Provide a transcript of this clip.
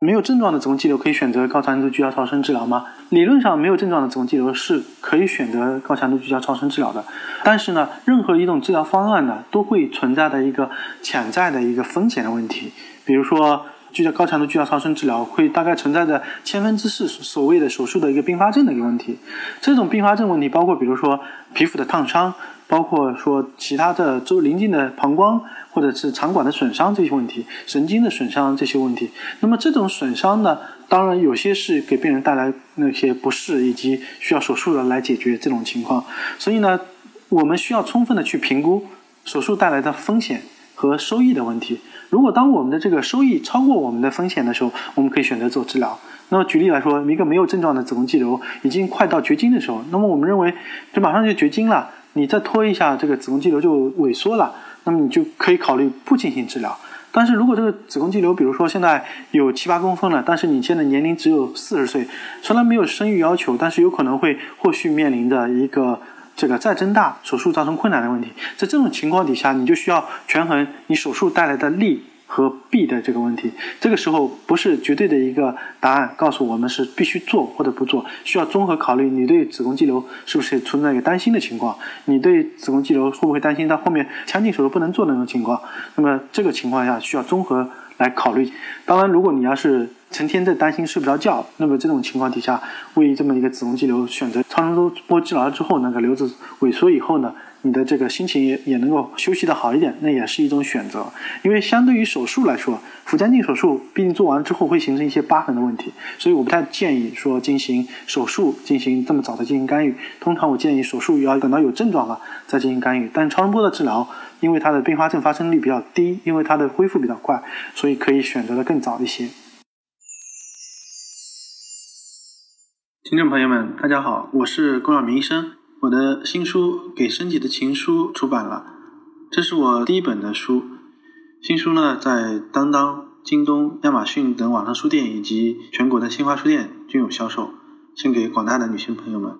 没有症状的子宫肌瘤可以选择高强度聚焦超声治疗吗？理论上，没有症状的子宫肌瘤是可以选择高强度聚焦超声治疗的。但是呢，任何一种治疗方案呢，都会存在的一个潜在的一个风险的问题。比如说，聚焦高强度聚焦超声治疗会大概存在着千分之四所谓的手术的一个并发症的一个问题。这种并发症问题包括，比如说皮肤的烫伤，包括说其他的周邻近的膀胱。或者是肠管的损伤这些问题，神经的损伤这些问题，那么这种损伤呢，当然有些是给病人带来那些不适，以及需要手术的来解决这种情况。所以呢，我们需要充分的去评估手术带来的风险和收益的问题。如果当我们的这个收益超过我们的风险的时候，我们可以选择做治疗。那么举例来说，一个没有症状的子宫肌瘤已经快到绝经的时候，那么我们认为这马上就绝经了，你再拖一下，这个子宫肌瘤就萎缩了。那么你就可以考虑不进行治疗，但是如果这个子宫肌瘤，比如说现在有七八公分了，但是你现在年龄只有四十岁，从来没有生育要求，但是有可能会后续面临的一个这个再增大手术造成困难的问题，在这种情况底下，你就需要权衡你手术带来的利。和弊的这个问题，这个时候不是绝对的一个答案，告诉我们是必须做或者不做，需要综合考虑你对子宫肌瘤是不是存在一个担心的情况，你对子宫肌瘤会不会担心到后面腔镜手术不能做那种情况，那么这个情况下需要综合来考虑。当然，如果你要是成天在担心睡不着觉，那么这种情况底下，为这么一个子宫肌瘤选择超声波波治疗之后，那个瘤子萎缩以后呢？你的这个心情也也能够休息的好一点，那也是一种选择。因为相对于手术来说，腹腔镜手术毕竟做完之后会形成一些疤痕的问题，所以我不太建议说进行手术进行这么早的进行干预。通常我建议手术要等到有症状了再进行干预。但超声波的治疗，因为它的并发症发生率比较低，因为它的恢复比较快，所以可以选择的更早一些。听众朋友们，大家好，我是龚晓明医生。我的新书《给身体的情书》出版了，这是我第一本的书。新书呢，在当当、京东、亚马逊等网上书店以及全国的新华书店均有销售，献给广大的女性朋友们。